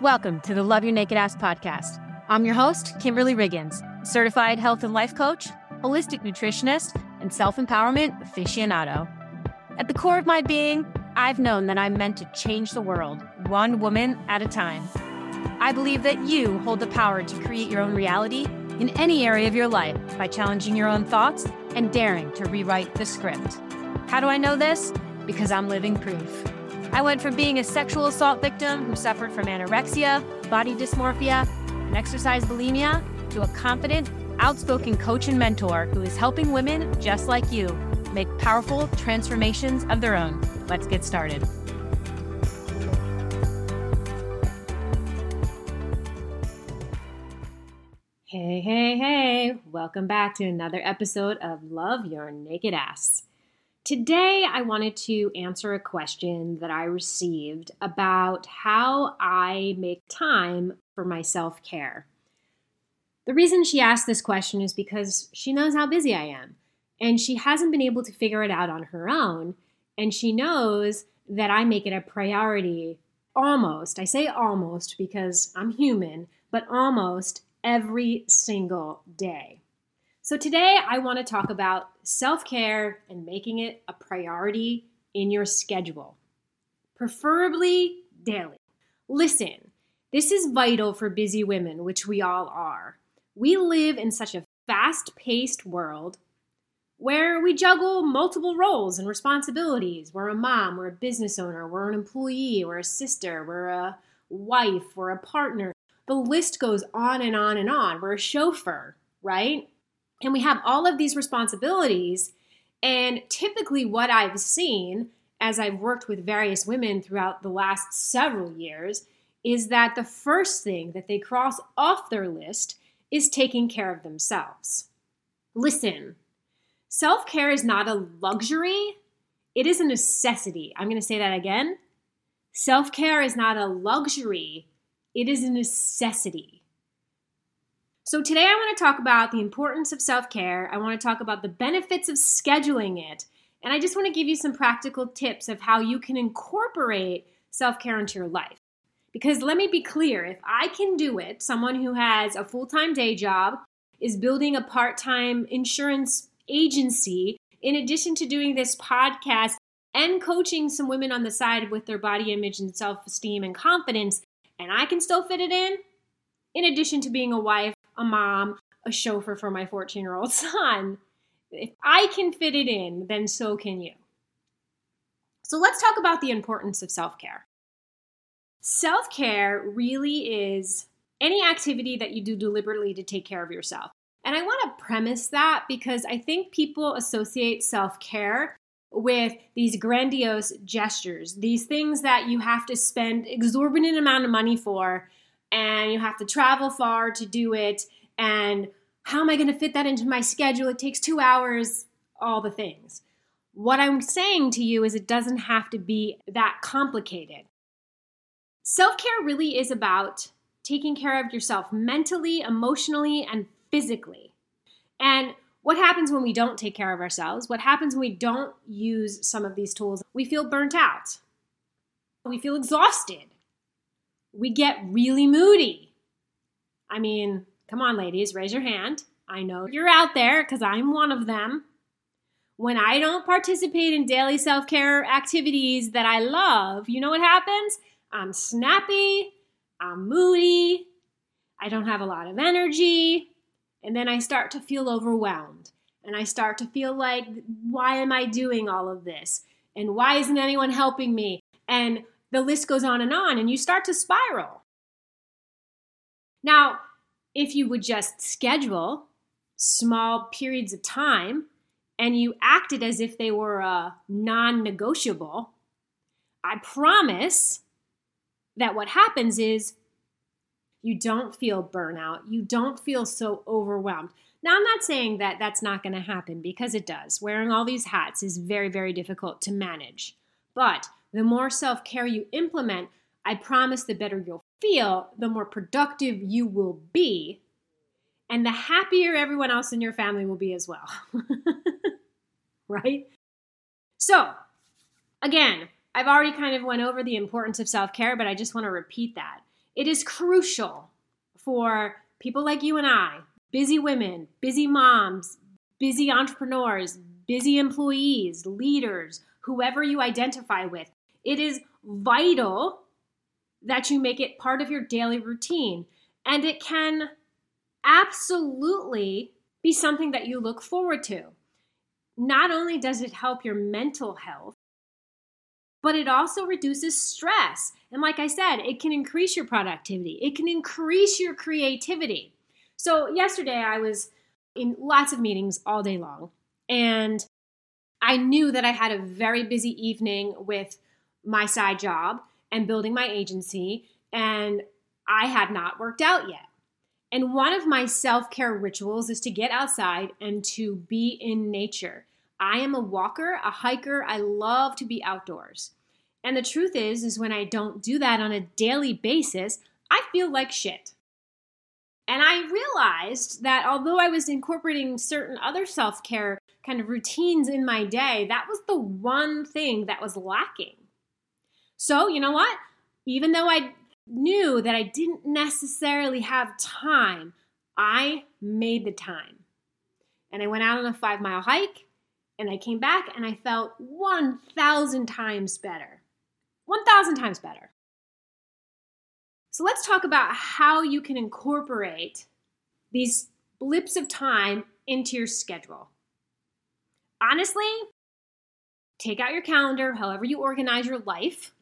Welcome to the Love Your Naked Ass podcast. I'm your host, Kimberly Riggins, certified health and life coach, holistic nutritionist, and self empowerment aficionado. At the core of my being, I've known that I'm meant to change the world, one woman at a time. I believe that you hold the power to create your own reality in any area of your life by challenging your own thoughts and daring to rewrite the script. How do I know this? Because I'm living proof. I went from being a sexual assault victim who suffered from anorexia, body dysmorphia, and exercise bulimia to a confident, outspoken coach and mentor who is helping women just like you make powerful transformations of their own. Let's get started. Hey, hey, hey, welcome back to another episode of Love Your Naked Ass. Today, I wanted to answer a question that I received about how I make time for my self care. The reason she asked this question is because she knows how busy I am, and she hasn't been able to figure it out on her own. And she knows that I make it a priority almost, I say almost because I'm human, but almost every single day. So, today I want to talk about self care and making it a priority in your schedule, preferably daily. Listen, this is vital for busy women, which we all are. We live in such a fast paced world where we juggle multiple roles and responsibilities. We're a mom, we're a business owner, we're an employee, we're a sister, we're a wife, we're a partner. The list goes on and on and on. We're a chauffeur, right? And we have all of these responsibilities. And typically, what I've seen as I've worked with various women throughout the last several years is that the first thing that they cross off their list is taking care of themselves. Listen, self care is not a luxury, it is a necessity. I'm going to say that again. Self care is not a luxury, it is a necessity. So, today I want to talk about the importance of self care. I want to talk about the benefits of scheduling it. And I just want to give you some practical tips of how you can incorporate self care into your life. Because let me be clear if I can do it, someone who has a full time day job, is building a part time insurance agency, in addition to doing this podcast and coaching some women on the side with their body image and self esteem and confidence, and I can still fit it in, in addition to being a wife a mom, a chauffeur for my 14 year old son. If I can fit it in, then so can you. So let's talk about the importance of self care. Self care really is any activity that you do deliberately to take care of yourself. And I want to premise that because I think people associate self care with these grandiose gestures, these things that you have to spend exorbitant amount of money for and you have to travel far to do it. And how am I going to fit that into my schedule? It takes two hours, all the things. What I'm saying to you is it doesn't have to be that complicated. Self care really is about taking care of yourself mentally, emotionally, and physically. And what happens when we don't take care of ourselves? What happens when we don't use some of these tools? We feel burnt out. We feel exhausted we get really moody. I mean, come on, ladies, raise your hand. I know you're out there because I'm one of them. When I don't participate in daily self care activities that I love, you know what happens? I'm snappy, I'm moody, I don't have a lot of energy, and then I start to feel overwhelmed. And I start to feel like, why am I doing all of this? And why isn't anyone helping me? And the list goes on and on, and you start to spiral. Now, if you would just schedule small periods of time and you acted as if they were uh, a non negotiable, I promise that what happens is you don't feel burnout. You don't feel so overwhelmed. Now, I'm not saying that that's not going to happen because it does. Wearing all these hats is very, very difficult to manage. But the more self care you implement, I promise the better you'll feel, the more productive you will be, and the happier everyone else in your family will be as well. right? So, again, I've already kind of went over the importance of self-care, but I just want to repeat that. It is crucial for people like you and I, busy women, busy moms, busy entrepreneurs, busy employees, leaders, whoever you identify with. It is vital that you make it part of your daily routine. And it can absolutely be something that you look forward to. Not only does it help your mental health, but it also reduces stress. And like I said, it can increase your productivity, it can increase your creativity. So, yesterday I was in lots of meetings all day long, and I knew that I had a very busy evening with my side job and building my agency, and I had not worked out yet. And one of my self care rituals is to get outside and to be in nature. I am a walker, a hiker. I love to be outdoors. And the truth is is when I don't do that on a daily basis, I feel like shit. And I realized that although I was incorporating certain other self-care kind of routines in my day, that was the one thing that was lacking. So, you know what? Even though I knew that I didn't necessarily have time, I made the time. And I went out on a five mile hike and I came back and I felt 1,000 times better. 1,000 times better. So let's talk about how you can incorporate these blips of time into your schedule. Honestly, take out your calendar, however you organize your life,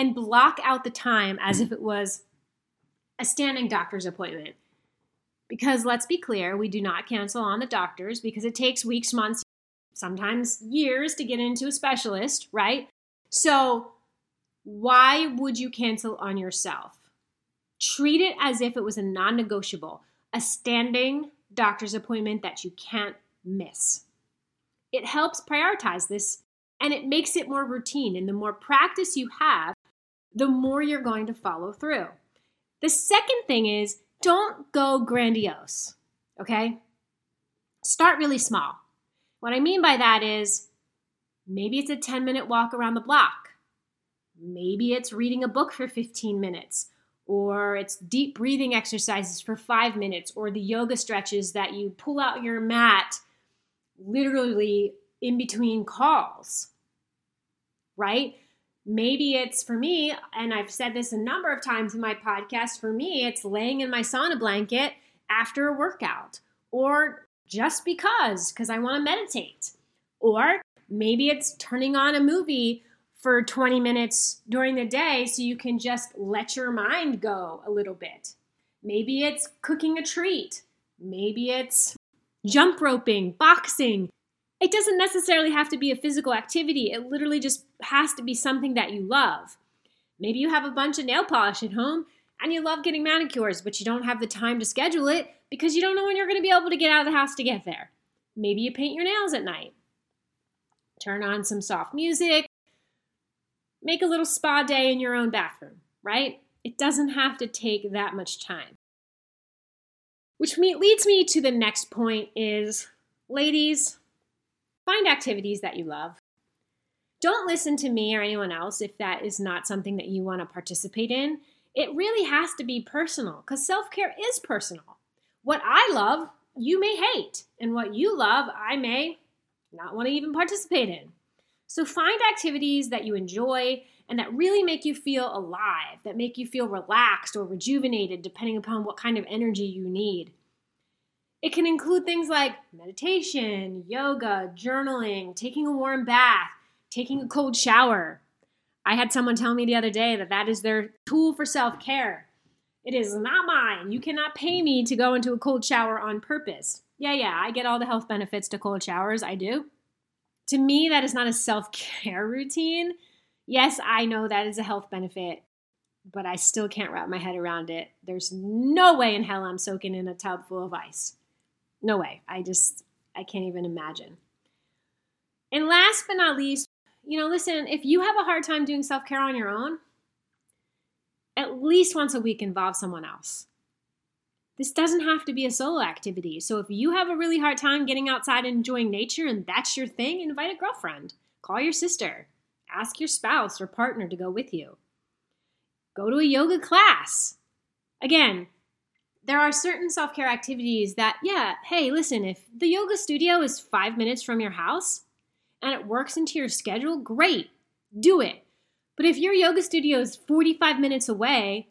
and block out the time as if mm. it was a standing doctor's appointment. Because let's be clear, we do not cancel on the doctors because it takes weeks, months, sometimes years to get into a specialist, right? So, why would you cancel on yourself? Treat it as if it was a non negotiable, a standing doctor's appointment that you can't miss. It helps prioritize this and it makes it more routine. And the more practice you have, the more you're going to follow through. The second thing is don't go grandiose, okay? Start really small. What I mean by that is maybe it's a 10 minute walk around the block. Maybe it's reading a book for 15 minutes, or it's deep breathing exercises for five minutes, or the yoga stretches that you pull out your mat literally in between calls, right? Maybe it's for me, and I've said this a number of times in my podcast. For me, it's laying in my sauna blanket after a workout, or just because, because I want to meditate. Or maybe it's turning on a movie for 20 minutes during the day so you can just let your mind go a little bit. Maybe it's cooking a treat. Maybe it's jump roping, boxing, it doesn't necessarily have to be a physical activity. It literally just has to be something that you love. Maybe you have a bunch of nail polish at home and you love getting manicures, but you don't have the time to schedule it because you don't know when you're going to be able to get out of the house to get there. Maybe you paint your nails at night. Turn on some soft music. Make a little spa day in your own bathroom, right? It doesn't have to take that much time. Which leads me to the next point is ladies, Find activities that you love. Don't listen to me or anyone else if that is not something that you want to participate in. It really has to be personal because self care is personal. What I love, you may hate, and what you love, I may not want to even participate in. So find activities that you enjoy and that really make you feel alive, that make you feel relaxed or rejuvenated, depending upon what kind of energy you need. It can include things like meditation, yoga, journaling, taking a warm bath, taking a cold shower. I had someone tell me the other day that that is their tool for self care. It is not mine. You cannot pay me to go into a cold shower on purpose. Yeah, yeah, I get all the health benefits to cold showers. I do. To me, that is not a self care routine. Yes, I know that is a health benefit, but I still can't wrap my head around it. There's no way in hell I'm soaking in a tub full of ice. No way. I just, I can't even imagine. And last but not least, you know, listen, if you have a hard time doing self care on your own, at least once a week involve someone else. This doesn't have to be a solo activity. So if you have a really hard time getting outside and enjoying nature and that's your thing, invite a girlfriend, call your sister, ask your spouse or partner to go with you. Go to a yoga class. Again, there are certain self care activities that, yeah, hey, listen, if the yoga studio is five minutes from your house and it works into your schedule, great, do it. But if your yoga studio is 45 minutes away,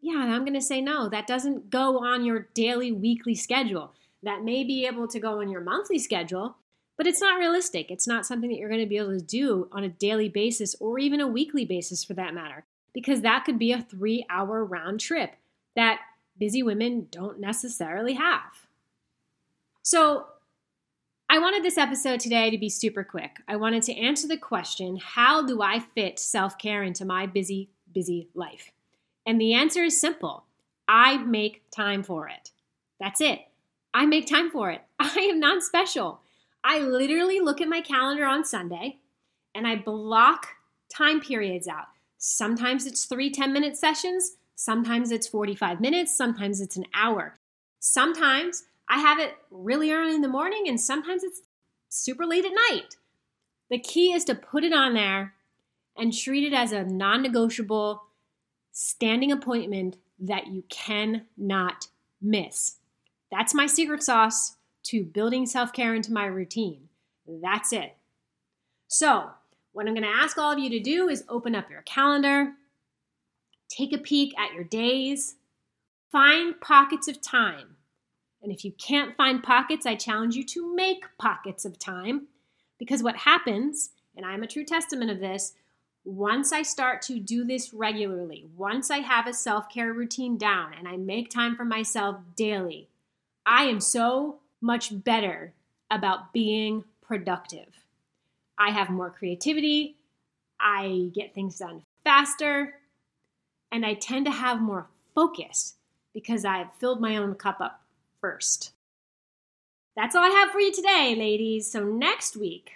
yeah, I'm going to say no. That doesn't go on your daily, weekly schedule. That may be able to go on your monthly schedule, but it's not realistic. It's not something that you're going to be able to do on a daily basis or even a weekly basis for that matter, because that could be a three hour round trip that busy women don't necessarily have. So, I wanted this episode today to be super quick. I wanted to answer the question how do I fit self care into my busy, busy life? And the answer is simple I make time for it. That's it. I make time for it. I am not special. I literally look at my calendar on Sunday and I block time periods out. Sometimes it's three 10 minute sessions, Sometimes it's 45 minutes, sometimes it's an hour. Sometimes I have it really early in the morning, and sometimes it's super late at night. The key is to put it on there and treat it as a non negotiable standing appointment that you cannot miss. That's my secret sauce to building self care into my routine. That's it. So, what I'm going to ask all of you to do is open up your calendar, Take a peek at your days. Find pockets of time. And if you can't find pockets, I challenge you to make pockets of time. Because what happens, and I'm a true testament of this, once I start to do this regularly, once I have a self care routine down and I make time for myself daily, I am so much better about being productive. I have more creativity, I get things done faster, and I tend to have more focus because I've filled my own cup up first. That's all I have for you today, ladies. So, next week,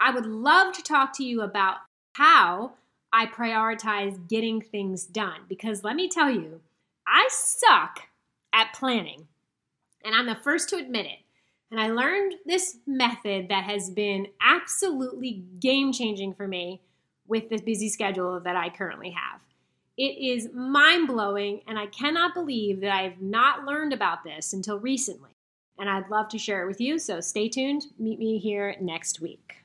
I would love to talk to you about how I prioritize getting things done because let me tell you, I suck at planning, and I'm the first to admit it. And I learned this method that has been absolutely game changing for me with the busy schedule that I currently have. It is mind blowing, and I cannot believe that I have not learned about this until recently. And I'd love to share it with you, so stay tuned. Meet me here next week.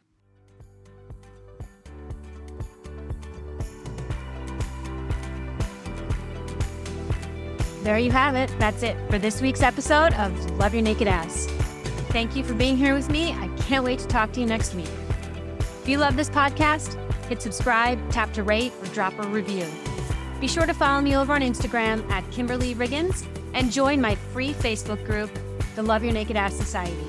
There you have it. That's it for this week's episode of Love Your Naked Ass. Thank you for being here with me. I can't wait to talk to you next week. If you love this podcast, hit subscribe, tap to rate, or drop a review. Be sure to follow me over on Instagram at Kimberly Riggins and join my free Facebook group, the Love Your Naked Ass Society.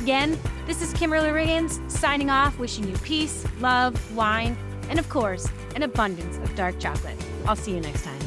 Again, this is Kimberly Riggins signing off, wishing you peace, love, wine, and of course, an abundance of dark chocolate. I'll see you next time.